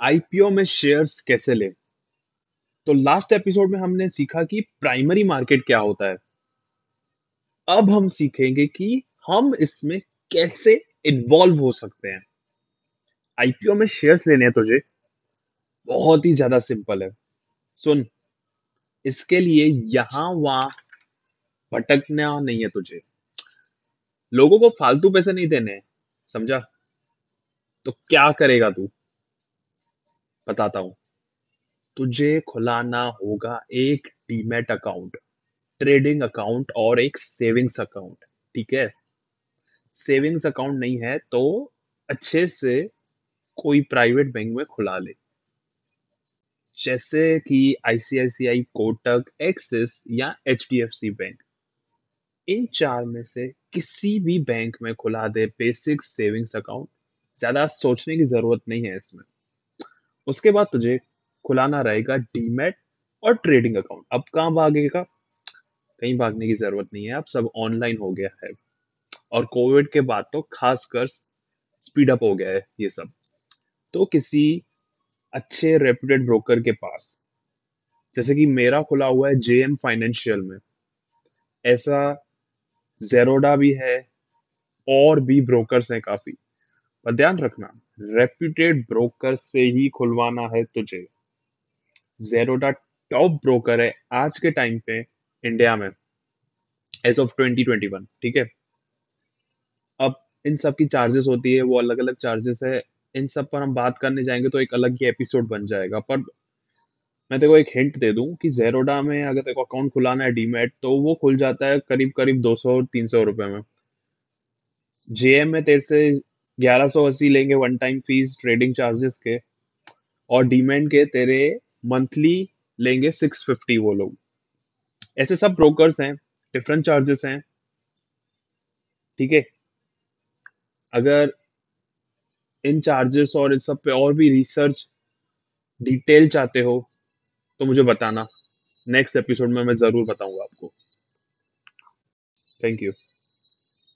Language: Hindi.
आईपीओ में शेयर्स कैसे लें? तो लास्ट एपिसोड में हमने सीखा कि प्राइमरी मार्केट क्या होता है। अब हम सीखेंगे कि हम इसमें कैसे इन्वॉल्व हो सकते हैं। आईपीओ में शेयर्स लेने हैं तुझे। बहुत ही ज़्यादा सिंपल है। सुन, इसके लिए यहाँ वहाँ भटकना नहीं है तुझे। लोगों को फालतू पैसे नहीं देने समझा? तो क्या करेगा तू? बताता हूँ। तुझे खुलाना होगा एक डीमेट अकाउंट ट्रेडिंग अकाउंट और एक सेविंग्स अकाउंट ठीक है? सेविंग्स अकाउंट नहीं है तो अच्छे से कोई प्राइवेट बैंक में खुला ले। जैसे कि आईसीआईसीआई कोटक एक्सिस या HDFC बैंक इन चार में से किसी भी बैंक में खुला दे बेसिक सेविंग्स अकाउंट ज़्यादा सोचने की ज़रूरत नहीं है इसमें। उसके बाद तुझे खुलाना रहेगा डीमेट और ट्रेडिंग अकाउंट। अब कहाँ भागेगा? कहीं भागने की ज़रूरत नहीं है। अब सब ऑनलाइन हो गया है। और कोविड के बाद तो खासकर स्पीड अप हो गया है ये सब। तो किसी अच्छे रेप्यूटेड ब्रोकर के पास, जैसे कि मेरा खुला हुआ है जेएम फाइनेंशियल में, ऐसा जेरोडा भी है और भी ब्रोकर्स हैं काफ़ी। पर ध्यान रखना रेप्यूटेड ब्रोकर से ही खुलवाना है तुझे। जेरोडा टॉप ब्रोकर है आज के टाइम पे इंडिया में एज ऑफ़ 2021 ठीक है? अब इन सब की चार्जेस होती है, वो अलग अलग चार्जेस है। इन सब पर हम बात करने जाएँगे तो एक अलग ही एपिसोड बन जाएगा, पर मैं तेरे को एक हिंट दे दूँ कि जेरोडा में अगर तेरे को अकाउंट खुलाना है डीमेट तो वो खुल जाता है करीब करीब 200 300 रुपए में। जेएम में तेरे से 1180 लेंगे one time fees trading charges के। और डीमेट के तेरे मंथली लेंगे 650 वो लोग। ऐसे सब ब्रोकर्स हैं डिफरेंट चार्जेस हैं। ठीक है? अगर इन चार्जेस और इस सब पे और भी रिसर्च डिटेल चाहते हो तो मुझे बताना। नेक्स्ट एपिसोड में मैं ज़रूर बताऊँगा आपको। Thank you